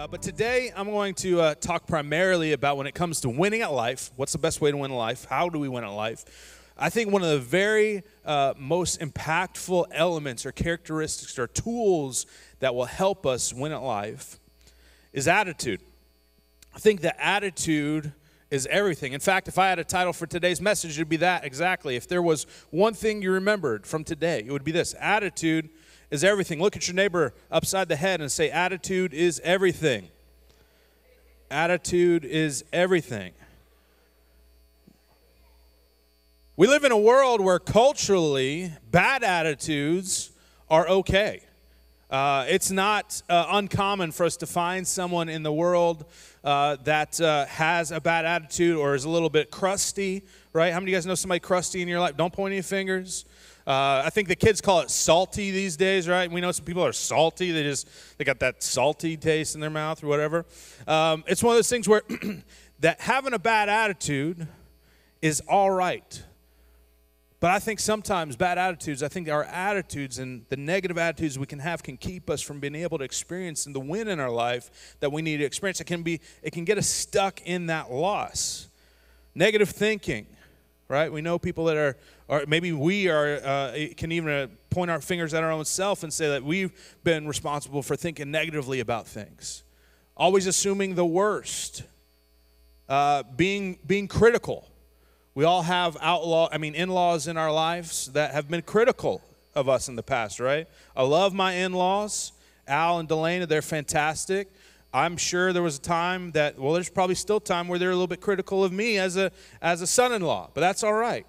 Uh, but today I'm going to uh, talk primarily about when it comes to winning at life. What's the best way to win at life? How do we win at life? I think one of the very uh, most impactful elements or characteristics or tools that will help us win at life is attitude. I think the attitude is everything. In fact, if I had a title for today's message, it would be that exactly. If there was one thing you remembered from today, it would be this attitude is everything. Look at your neighbor upside the head and say, Attitude is everything. Attitude is everything. We live in a world where culturally bad attitudes are okay. Uh, it's not uh, uncommon for us to find someone in the world uh, that uh, has a bad attitude or is a little bit crusty, right? How many of you guys know somebody crusty in your life? Don't point any fingers. Uh, I think the kids call it salty these days, right? We know some people are salty. They just they got that salty taste in their mouth or whatever. Um, it's one of those things where that having a bad attitude is all right. But I think sometimes bad attitudes, I think our attitudes and the negative attitudes we can have can keep us from being able to experience the win in our life that we need to experience. It can be it can get us stuck in that loss. Negative thinking, right? We know people that are or maybe we are uh, can even uh, point our fingers at our own self and say that we've been responsible for thinking negatively about things. Always assuming the worst. Uh, being being critical. We all have outlaw i mean in-laws in our lives that have been critical of us in the past right? I love my in-laws. Al and delana they're fantastic i'm sure there was a time that well there's probably still time where they're a little bit critical of me as a as a son-in-law but that's all right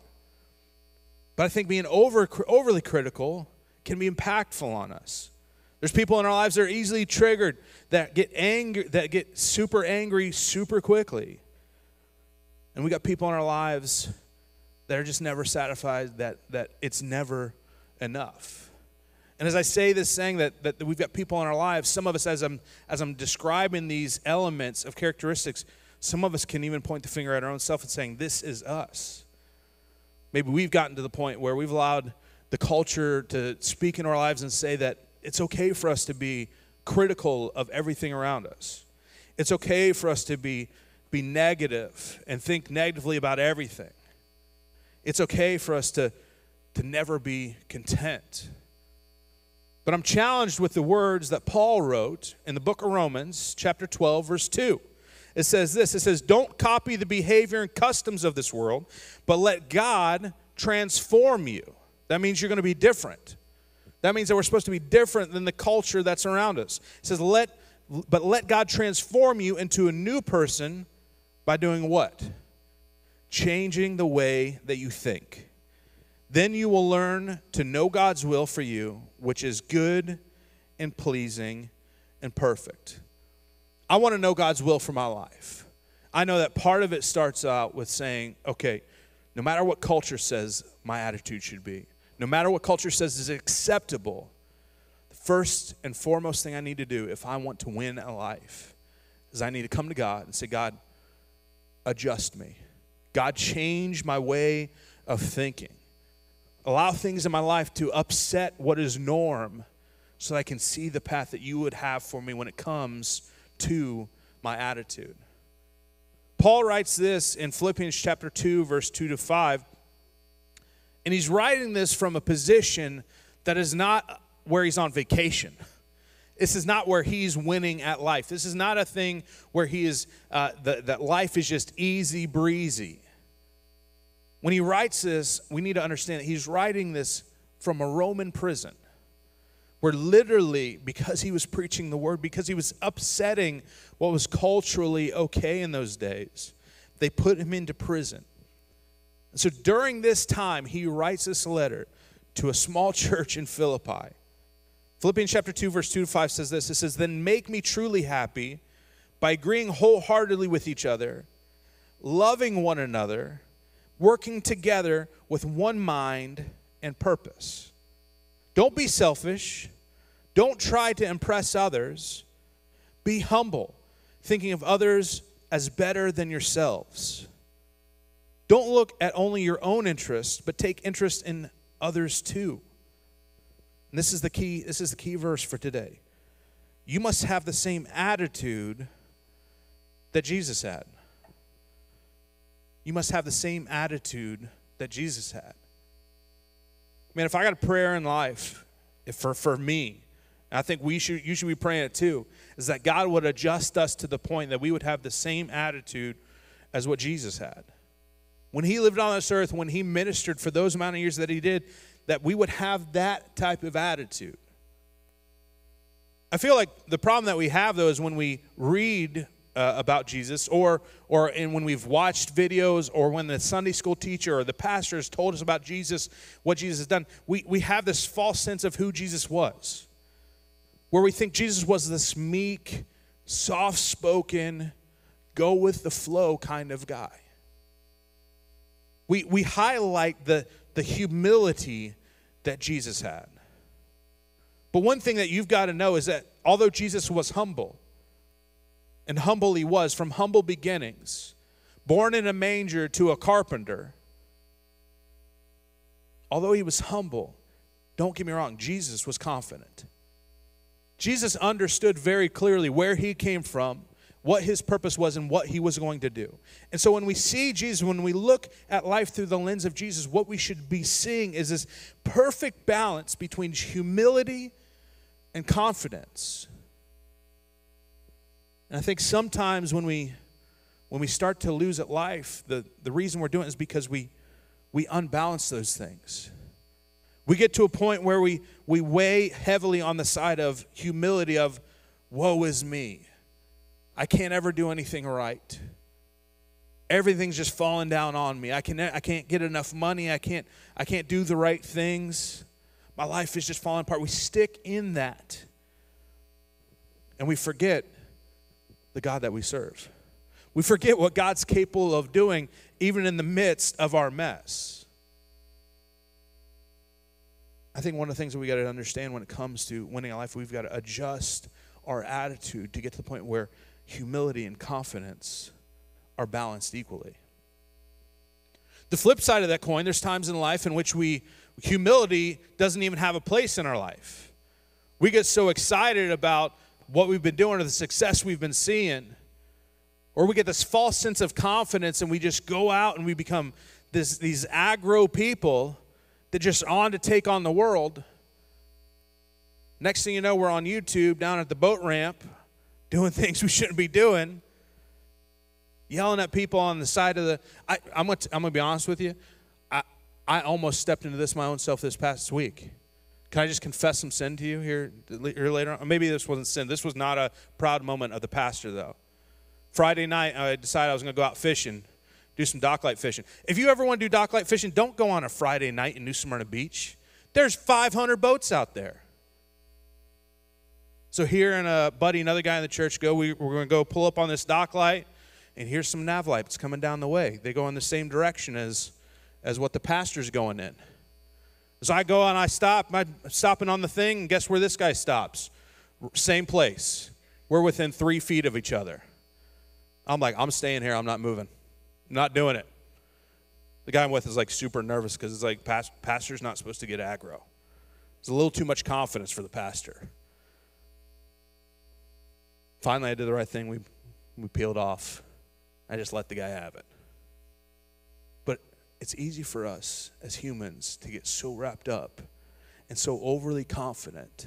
but I think being over, overly critical can be impactful on us. There's people in our lives that are easily triggered, that get angry, that get super angry super quickly. And we got people in our lives that are just never satisfied, that, that it's never enough. And as I say this, saying that, that we've got people in our lives, some of us, as I'm, as I'm describing these elements of characteristics, some of us can even point the finger at our own self and saying, This is us. Maybe we've gotten to the point where we've allowed the culture to speak in our lives and say that it's okay for us to be critical of everything around us. It's okay for us to be, be negative and think negatively about everything. It's okay for us to, to never be content. But I'm challenged with the words that Paul wrote in the book of Romans, chapter 12, verse 2 it says this it says, Don't copy the behavior and customs of this world, but let God transform you. That means you're going to be different. That means that we're supposed to be different than the culture that's around us. It says, let, but let God transform you into a new person by doing what? Changing the way that you think. Then you will learn to know God's will for you, which is good and pleasing and perfect. I want to know God's will for my life. I know that part of it starts out with saying, okay, no matter what culture says my attitude should be, no matter what culture says is acceptable, the first and foremost thing I need to do if I want to win a life is I need to come to God and say, God, adjust me. God, change my way of thinking. Allow things in my life to upset what is norm so that I can see the path that you would have for me when it comes to my attitude. Paul writes this in Philippians chapter 2, verse 2 to 5. And he's writing this from a position that is not where he's on vacation. This is not where he's winning at life. This is not a thing where he is, uh, the, that life is just easy breezy. When he writes this, we need to understand that he's writing this from a Roman prison where literally, because he was preaching the word, because he was upsetting what was culturally okay in those days, they put him into prison. So during this time, he writes this letter to a small church in Philippi. Philippians chapter 2, verse 2 to 5 says this It says, Then make me truly happy by agreeing wholeheartedly with each other, loving one another, working together with one mind and purpose. Don't be selfish. Don't try to impress others. Be humble, thinking of others as better than yourselves. Don't look at only your own interests, but take interest in others too. And this is the key this is the key verse for today. You must have the same attitude that Jesus had. You must have the same attitude that Jesus had. Man, if I got a prayer in life, if for, for me, I think we should you should be praying it too, is that God would adjust us to the point that we would have the same attitude as what Jesus had. When he lived on this earth, when he ministered for those amount of years that he did, that we would have that type of attitude. I feel like the problem that we have though is when we read uh, about Jesus, or or in when we've watched videos, or when the Sunday school teacher or the pastor has told us about Jesus, what Jesus has done, we, we have this false sense of who Jesus was, where we think Jesus was this meek, soft-spoken, go with the flow kind of guy. We we highlight the the humility that Jesus had. But one thing that you've got to know is that although Jesus was humble, and humble he was from humble beginnings, born in a manger to a carpenter. Although he was humble, don't get me wrong, Jesus was confident. Jesus understood very clearly where he came from, what his purpose was, and what he was going to do. And so when we see Jesus, when we look at life through the lens of Jesus, what we should be seeing is this perfect balance between humility and confidence. And I think sometimes when we when we start to lose at life, the, the reason we're doing it is because we we unbalance those things. We get to a point where we we weigh heavily on the side of humility of woe is me. I can't ever do anything right. Everything's just falling down on me. I can I can't get enough money. I can't I can't do the right things. My life is just falling apart. We stick in that. And we forget the God that we serve. We forget what God's capable of doing even in the midst of our mess. I think one of the things that we got to understand when it comes to winning a life, we've got to adjust our attitude to get to the point where humility and confidence are balanced equally. The flip side of that coin, there's times in life in which we humility doesn't even have a place in our life. We get so excited about what we've been doing or the success we've been seeing. Or we get this false sense of confidence and we just go out and we become this, these aggro people that just on to take on the world. Next thing you know, we're on YouTube down at the boat ramp doing things we shouldn't be doing, yelling at people on the side of the. I, am going to be honest with you. I, I almost stepped into this my own self this past week. Can I just confess some sin to you here, here later on? Maybe this wasn't sin. This was not a proud moment of the pastor, though. Friday night, I decided I was going to go out fishing, do some docklight fishing. If you ever want to do docklight fishing, don't go on a Friday night in New Smyrna Beach. There's 500 boats out there. So here and a buddy, another guy in the church, go. We, are going to go pull up on this docklight, and here's some nav lights coming down the way. They go in the same direction as as what the pastor's going in. So I go and I stop. I'm stopping on the thing, and guess where this guy stops? Same place. We're within three feet of each other. I'm like, I'm staying here. I'm not moving. I'm not doing it. The guy I'm with is like super nervous because it's like, pastor's not supposed to get aggro. It's a little too much confidence for the pastor. Finally, I did the right thing. We, we peeled off. I just let the guy have it it's easy for us as humans to get so wrapped up and so overly confident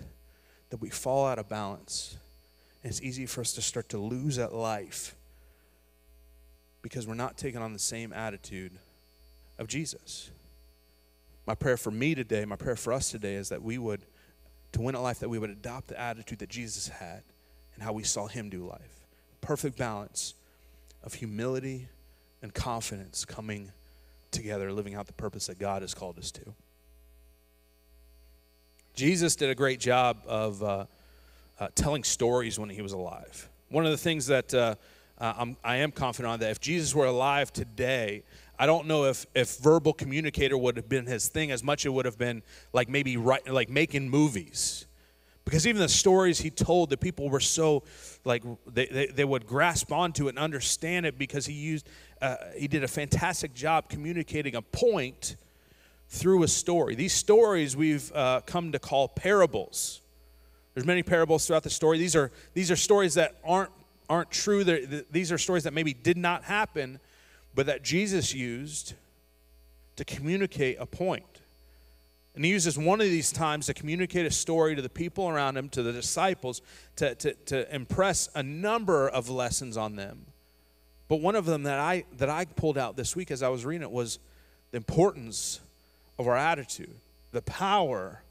that we fall out of balance. And it's easy for us to start to lose at life because we're not taking on the same attitude of Jesus. My prayer for me today, my prayer for us today is that we would, to win at life, that we would adopt the attitude that Jesus had and how we saw him do life. Perfect balance of humility and confidence coming together, living out the purpose that God has called us to. Jesus did a great job of uh, uh, telling stories when he was alive. One of the things that uh, uh, I'm, I am confident on that if Jesus were alive today, I don't know if, if verbal communicator would have been his thing as much it would have been like maybe right, like making movies. Because even the stories he told, the people were so like they, they, they would grasp onto it and understand it because he used uh, he did a fantastic job communicating a point through a story. These stories we've uh, come to call parables. There's many parables throughout the story. These are these are stories that aren't aren't true. They're, these are stories that maybe did not happen, but that Jesus used to communicate a point. And he uses one of these times to communicate a story to the people around him, to the disciples, to, to, to impress a number of lessons on them. But one of them that I, that I pulled out this week as I was reading it was the importance of our attitude, the power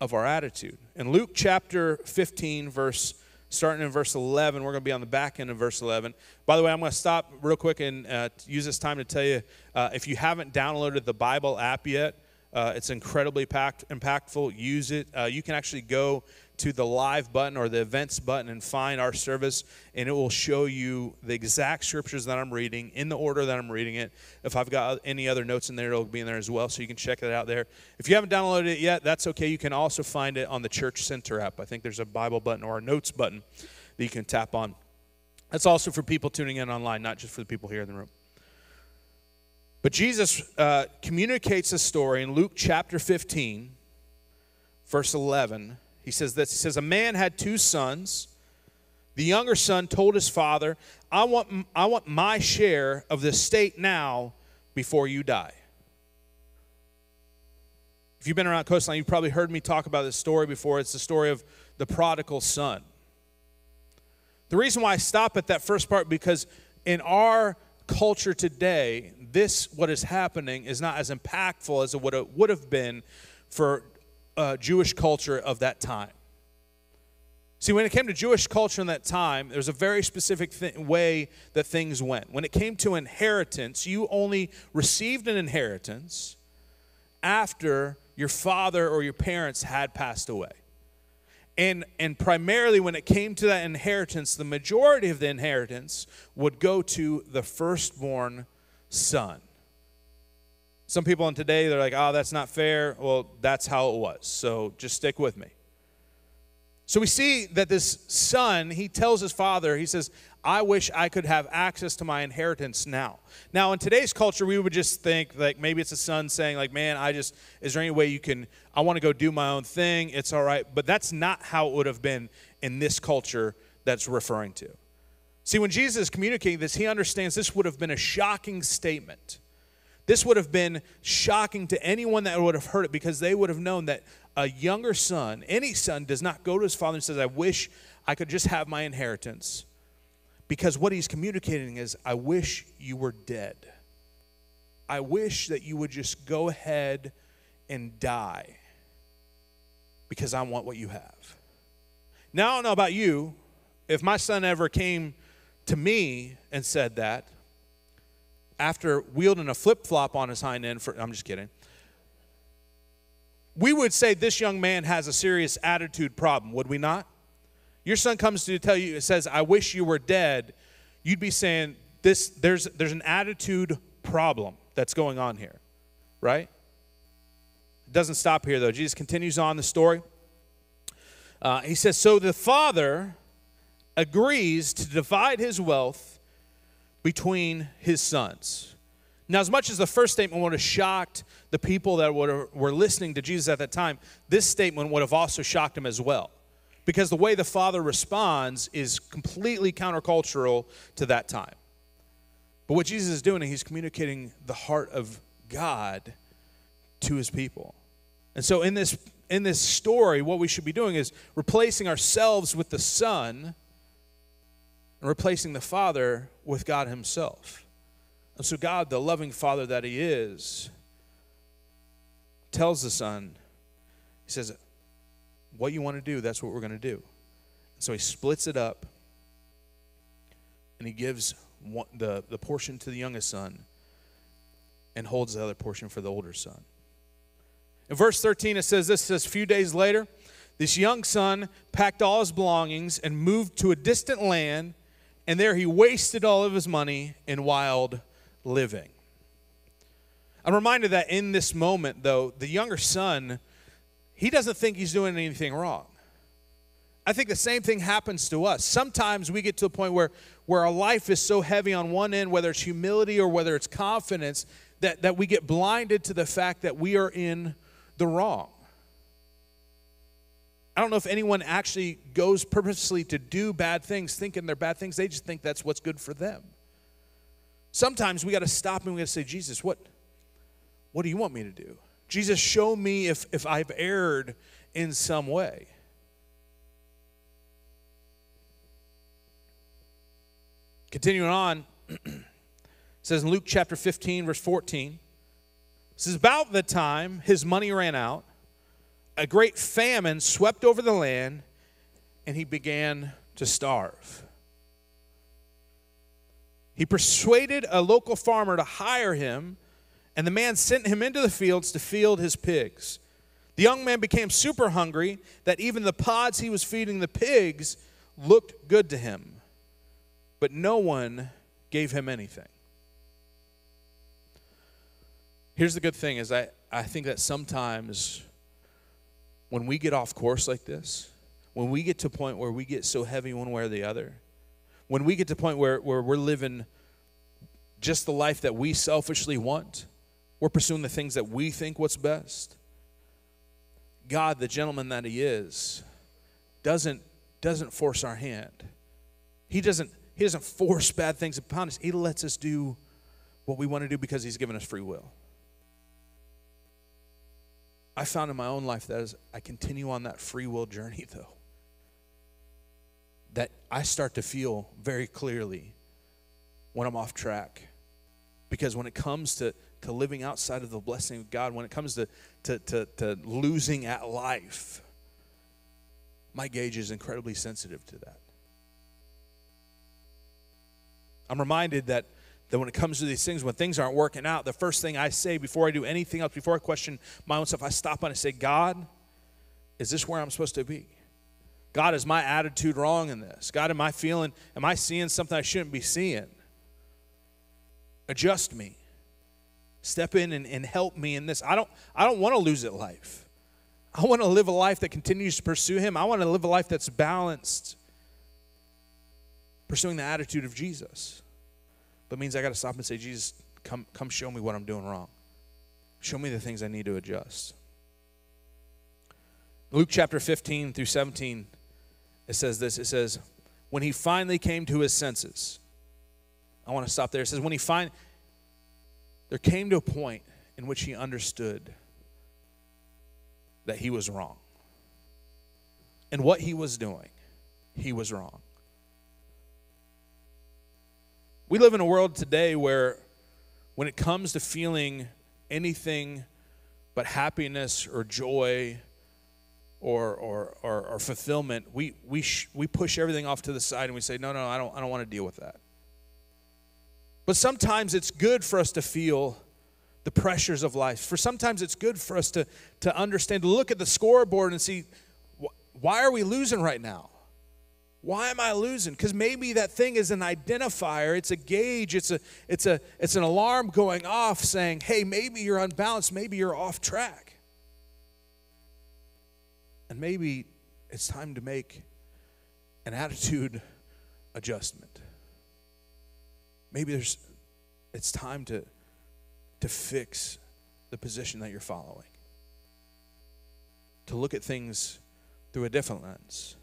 of our attitude. In Luke chapter 15, verse starting in verse 11. We're going to be on the back end of verse 11. By the way, I'm going to stop real quick and uh, use this time to tell you uh, if you haven't downloaded the Bible app yet, uh, it's incredibly packed, impactful. Use it. Uh, you can actually go to the live button or the events button and find our service, and it will show you the exact scriptures that I'm reading in the order that I'm reading it. If I've got any other notes in there, it'll be in there as well, so you can check that out there. If you haven't downloaded it yet, that's okay. You can also find it on the Church Center app. I think there's a Bible button or a notes button that you can tap on. That's also for people tuning in online, not just for the people here in the room. But Jesus uh, communicates a story in Luke chapter 15, verse 11. He says this He says, A man had two sons. The younger son told his father, I want, I want my share of the estate now before you die. If you've been around Coastline, you've probably heard me talk about this story before. It's the story of the prodigal son. The reason why I stop at that first part because in our culture today, this, what is happening, is not as impactful as it would have, been for uh, Jewish culture of that time. See, when it came to Jewish culture in that time, there was a very specific th- way that things went. When it came to inheritance, you only received an inheritance after your father or your parents had passed away. And, and primarily, when it came to that inheritance, the majority of the inheritance would go to the firstborn son. Some people in today, they're like, oh, that's not fair. Well, that's how it was. So just stick with me. So we see that this son, he tells his father, he says, I wish I could have access to my inheritance now. Now, in today's culture, we would just think like maybe it's a son saying, like, man, I just, is there any way you can, I want to go do my own thing. It's all right. But that's not how it would have been in this culture that's referring to. See, when Jesus is communicating this, he understands this would have been a shocking statement. This would have been shocking to anyone that would have heard it because they would have known that a younger son, any son, does not go to his father and says, I wish I could just have my inheritance. Because what he's communicating is, I wish you were dead. I wish that you would just go ahead and die because I want what you have. Now, I don't know about you. If my son ever came to me and said that after wielding a flip flop on his hind end for, I'm just kidding. We would say this young man has a serious attitude problem, would we not? Your son comes to tell you, it says, I wish you were dead. You'd be saying, this, there's, there's an attitude problem that's going on here, right? It doesn't stop here, though. Jesus continues on the story. Uh, he says, So the father agrees to divide his wealth between his sons. Now, as much as the first statement would have shocked the people that were listening to Jesus at that time, this statement would have also shocked him as well. Because the way the father responds is completely countercultural to that time. But what Jesus is doing, he's communicating the heart of God to his people. And so in this in this story, what we should be doing is replacing ourselves with the Son and replacing the Father with God Himself. And so, God, the loving Father that He is, tells the Son, He says, What you want to do, that's what we're going to do. And so He splits it up and He gives one, the, the portion to the youngest son and holds the other portion for the older son. In verse 13, it says this it says, A few days later, This young son packed all his belongings and moved to a distant land, and there he wasted all of his money in wild living. I'm reminded that in this moment, though, the younger son, he doesn't think he's doing anything wrong. I think the same thing happens to us. Sometimes we get to a point where, where our life is so heavy on one end, whether it's humility or whether it's confidence, that, that we get blinded to the fact that we are in the wrong. I don't know if anyone actually goes purposely to do bad things thinking they're bad things. They just think that's what's good for them. Sometimes we got to stop and we got to say, Jesus, what, what do you want me to do? Jesus, show me if, if I've erred in some way. Continuing on, says in Luke chapter 15, verse 14, this is About the time his money ran out, a great famine swept over the land, and he began to starve. He persuaded a local farmer to hire him, and the man sent him into the fields to field his pigs. The young man became super hungry that even the pods he was feeding the pigs looked good to him, but no one gave him anything. Here's the good thing is I, I think that sometimes when we get off course like this, when we get to a point where we get so heavy one way or the other, when we get to a point where, where we're living just the life that we selfishly want, we're pursuing the things that we think what's best. God, the gentleman that he is, doesn't doesn't force our hand. He doesn't he doesn't force bad things upon us. He lets us do what we want to do because he's given us free will. I found in my own life that as I continue on that free will journey, though, that I start to feel very clearly when I'm off track. Because when it comes to, to living outside of the blessing of God, when it comes to, to, to, to losing at life, my gauge is incredibly sensitive to that. I'm reminded that that when it comes to these things, when things aren't working out, the first thing I say before I do anything else, before I question my own self, I stop and I say, God, is this where I'm supposed to be? God, is my attitude wrong in this? God, am I feeling, am I seeing something I shouldn't be seeing? Adjust me. Step in and, and help me in this. I don't, I don't want to lose it life. I want to live a life that continues to pursue Him. I want to live a life that's balanced, pursuing the attitude of Jesus but means I got to stop and say, Jesus, come, come show me what I'm doing wrong. Show me the things I need to adjust. Luke chapter 15 through 17, it says this it says, when he finally came to his senses, I want to stop there. It says, when he finally, there came to a point in which he understood that he was wrong. And what he was doing, he was wrong. We live in a world today where, when it comes to feeling anything but happiness or joy or, or, or, or fulfillment, we, we, sh- we push everything off to the side and we say, no, no, I don't, I don't want to deal with that. But sometimes it's good for us to feel the pressures of life. For sometimes it's good for us to, to understand, to look at the scoreboard and see, why are we losing right now? Why am I losing? Because maybe that thing is an identifier, it's a gauge, it's, a, it's, a, it's an alarm going off saying, hey, maybe you're unbalanced, maybe you're off track. And maybe it's time to make an attitude adjustment. Maybe there's it's time to, to fix the position that you're following. To look at things through a different lens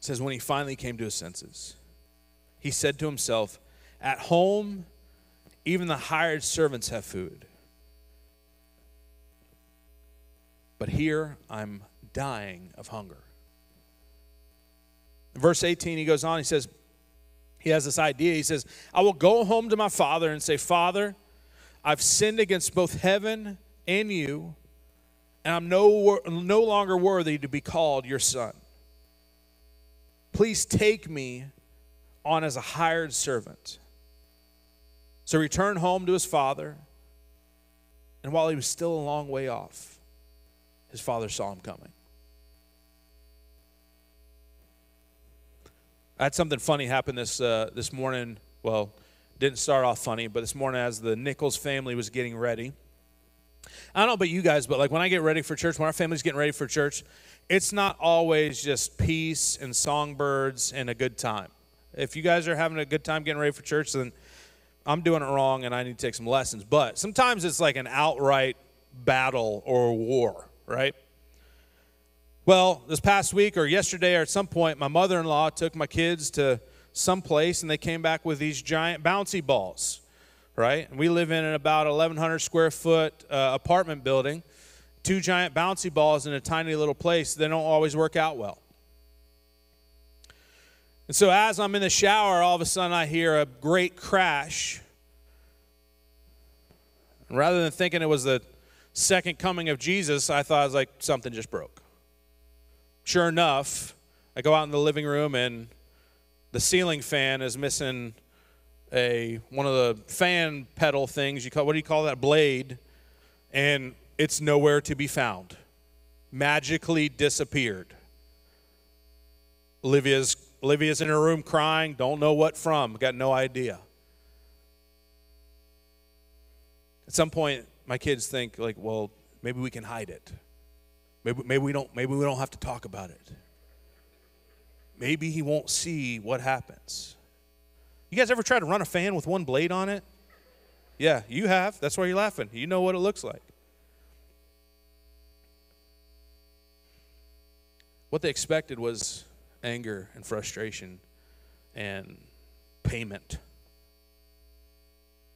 says, when he finally came to his senses, he said to himself, At home, even the hired servants have food. But here I'm dying of hunger. Verse 18, he goes on, he says, he has this idea. He says, I will go home to my father and say, Father, I've sinned against both heaven and you, and I'm no, no longer worthy to be called your son. Please take me on as a hired servant. So he returned home to his father, and while he was still a long way off, his father saw him coming. I had something funny happen this uh, this morning. Well, didn't start off funny, but this morning as the Nichols family was getting ready. I don't know about you guys, but like when I get ready for church, when our family's getting ready for church, it's not always just peace and songbirds and a good time. If you guys are having a good time getting ready for church, then I'm doing it wrong and I need to take some lessons. But sometimes it's like an outright battle or war, right? Well, this past week or yesterday or at some point, my mother in law took my kids to some place and they came back with these giant bouncy balls, right? And we live in an about 1,100 square foot uh, apartment building. Two giant bouncy balls in a tiny little place, they don't always work out well. And so, as I'm in the shower, all of a sudden I hear a great crash. Rather than thinking it was the second coming of Jesus, I thought it was like something just broke. Sure enough, I go out in the living room and the ceiling fan is missing a one of the fan pedal things. You call what do you call that blade? And it's nowhere to be found. Magically disappeared. Olivia's Olivia's in her room crying, don't know what from, got no idea. At some point, my kids think like, well, maybe we can hide it. Maybe, maybe we don't maybe we don't have to talk about it. Maybe he won't see what happens. You guys ever try to run a fan with one blade on it? Yeah, you have. That's why you're laughing. You know what it looks like. What they expected was anger and frustration and payment.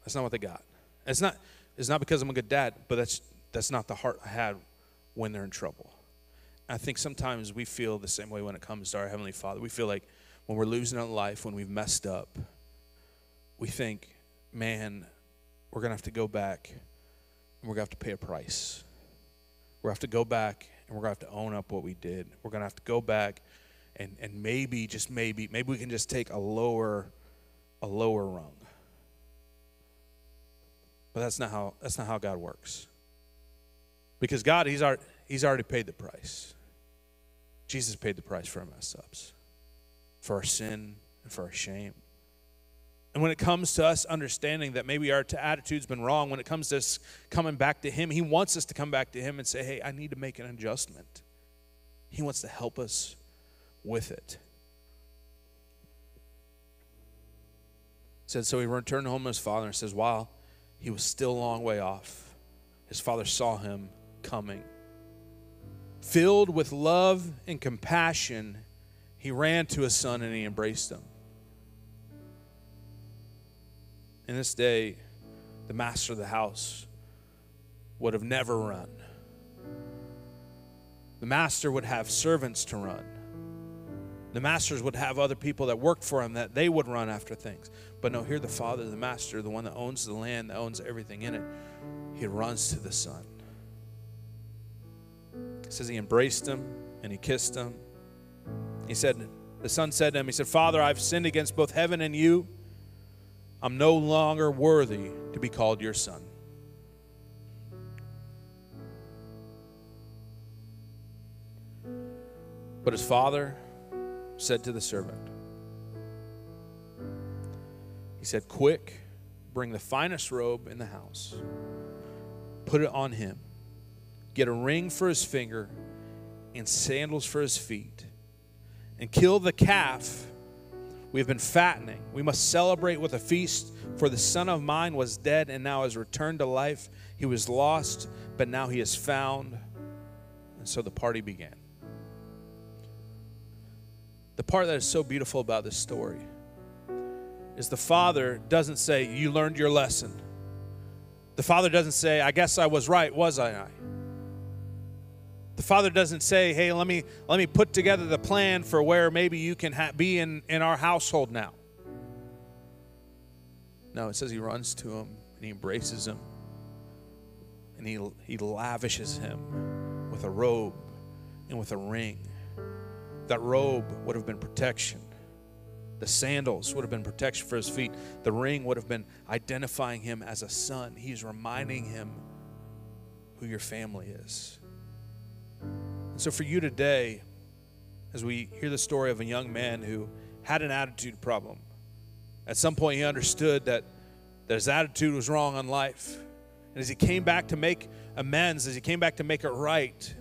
That's not what they got. It's not, it's not because I'm a good dad, but that's, that's not the heart I had when they're in trouble. I think sometimes we feel the same way when it comes to our Heavenly Father. We feel like when we're losing our life, when we've messed up, we think, man, we're to have to go back and we're to have to pay a price. We're to have to go back and we're going to have to own up what we did. We're going to have to go back and, and maybe, just maybe, maybe we can just take a lower, a lower rung. But that's not how, that's not how God works. Because God, he's, already, he's already paid the price. Jesus paid the price for our mess ups, for our sin, and for our shame. And when it comes to us understanding that maybe our attitude's been wrong, when it comes to us coming back to Him, He wants us to come back to Him and say, hey, I need to make an adjustment. He wants to help us with it. said, so he returned home to his father and says, while he was still a long way off, his father saw him coming. Filled with love and compassion, he ran to his son and he embraced him. In this day, the master of the house would have never run. The master would have servants to run the masters would have other people that worked for him that they would run after things. But no, here the father, the master, the one that owns the land, that owns everything in it, he runs to the son. He says he embraced him and he kissed him. He said, the son said to him, he said, Father, I've sinned against both heaven and you. I'm no longer worthy to be called your son. But his father said to the servant, He said, Quick, bring the finest robe in the house, put it on him, get a ring for his finger and sandals for his feet, and kill the calf we have been fattening. We must celebrate with a feast, for the son of mine was dead and now has returned to life. He was lost, but now he is found. And so the party began. The part that is so beautiful about this story is the father doesn't say, You learned your lesson. The father doesn't say, I guess I was right, was I? The father doesn't say, Hey, let me, let me put together the plan for where maybe you can ha- be in, in our household now. No, it says he runs to him and he embraces him and he, he lavishes him with a robe and with a ring that robe would have been protection. The sandals would have been protection for his feet. The ring would have been identifying him as a son. He's reminding him who your family is. And so, for you today, as we hear the story of a young man who had an attitude problem, at some point he understood that, that his attitude was wrong on life. And as he came back to make amends, as he came back to make it right,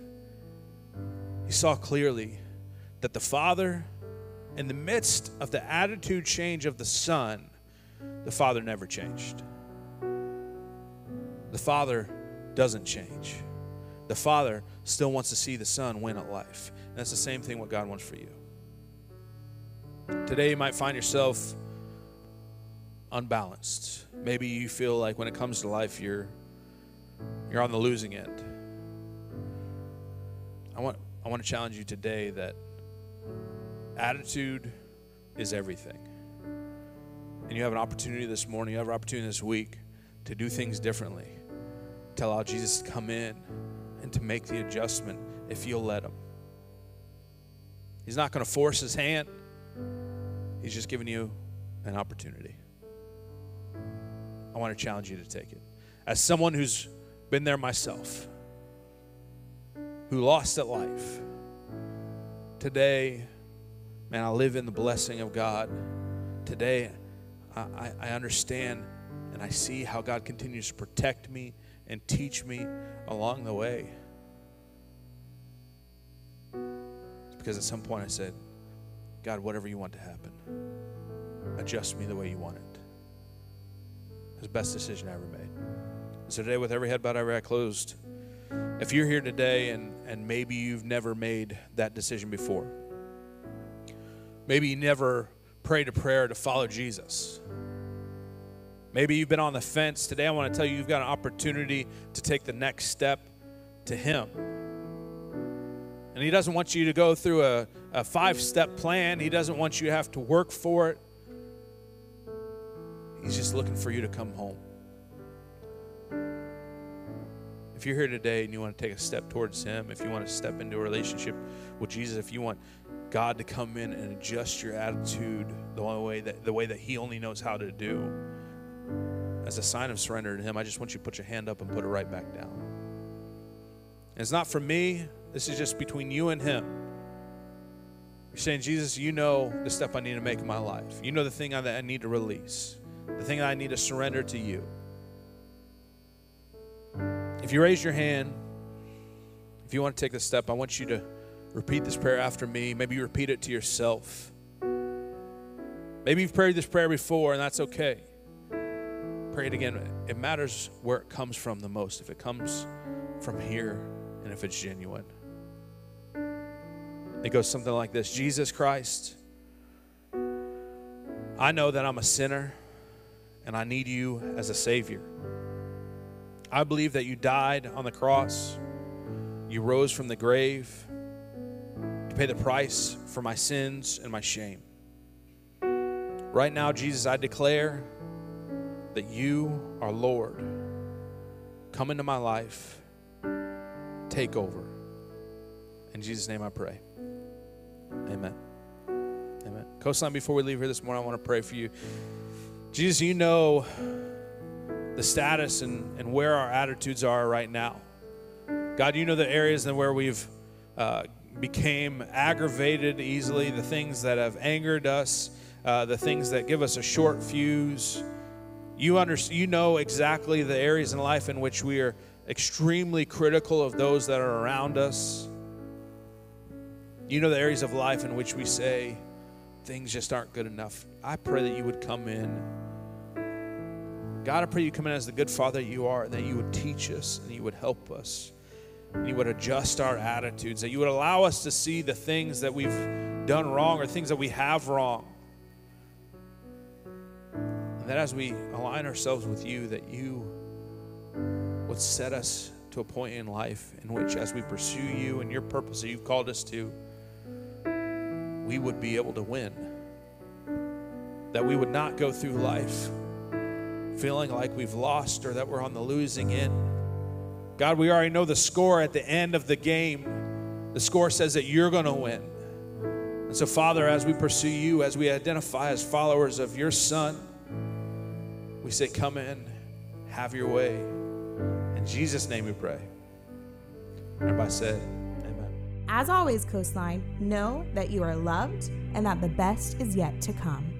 he saw clearly that the Father, in the midst of the attitude change of the Son, the Father never changed. The Father doesn't change. The Father still wants to see the Son win at life. And that's the same thing what God wants for you. Today you might find yourself unbalanced. Maybe you feel like when it comes to life you're you're on the losing end. I want I want to challenge you today that attitude is everything. And you have an opportunity this morning, you have an opportunity this week to do things differently. To allow Jesus to come in and to make the adjustment if you'll let him. He's not going to force his hand. He's just giving you an opportunity. I want to challenge you to take it. As someone who's been there myself, who lost at life, today, man, I live in the blessing of God. Today, I, I understand and I see how God continues to protect me and teach me along the way. Because at some point I said, God, whatever you want to happen, adjust me the way you want it. It was the best decision I ever made. So today, with every head bowed, every eye closed, if you're here today and, and maybe you've never made that decision before, maybe you never prayed a prayer to follow Jesus. Maybe you've been on the fence. Today, I want to tell you you've got an opportunity to take the next step to Him. And He doesn't want you to go through a, a five step plan, He doesn't want you to have to work for it. He's just looking for you to come home. If you're here today and you want to take a step towards Him, if you want to step into a relationship with Jesus, if you want God to come in and adjust your attitude the only way that the way that He only knows how to do, as a sign of surrender to Him, I just want you to put your hand up and put it right back down. And it's not for me, this is just between you and Him. You're saying, Jesus, you know the step I need to make in my life. You know the thing that I need to release, the thing I need to surrender to you. If you raise your hand, if you want to take this step, I want you to repeat this prayer after me. Maybe you repeat it to yourself. Maybe you've prayed this prayer before, and that's okay pray it again. It matters where it comes from the most. If it comes from here and if it's genuine. It goes something like this Jesus Christ, I know that I'm a sinner and I need you as a Savior. I believe that you died on the cross, you rose from the grave to pay the price for my sins and my shame. Right now, Jesus, I declare that you are Lord. Come into my life, take over. In Jesus' name I pray. Amen. Amen. Coastline, before we leave here this morning, I want to pray for you. Jesus, you know the status and, and where our attitudes are right now. God, you know the areas and where we've uh, became aggravated easily, the things that have angered us, uh, the things that give us a short fuse. You, under, you know exactly the areas in life in which we are extremely critical of those that are around us. You know the areas of life in which we say things just aren't good enough. I pray that you would come in. God, I pray you come in as the good father you are, and that you would teach us and you would help us. And you would adjust our attitudes, that you would allow us to see the things that we've done wrong or things that we have wrong. And that as we align ourselves with you, that you would set us to a point in life in which, as we pursue you and your purpose that you've called us to, we would be able to win. That we would not go through life feeling like we've lost or that we're on the losing end. God, we already know the score at the end of the game. The score says that you're going to win. And so, Father, as we pursue you, as we identify as followers of your Son, we say, Come in, have your way. In Jesus' name we pray. Everybody said, Amen. As always, Coastline, know that you are loved and that the best is yet to come.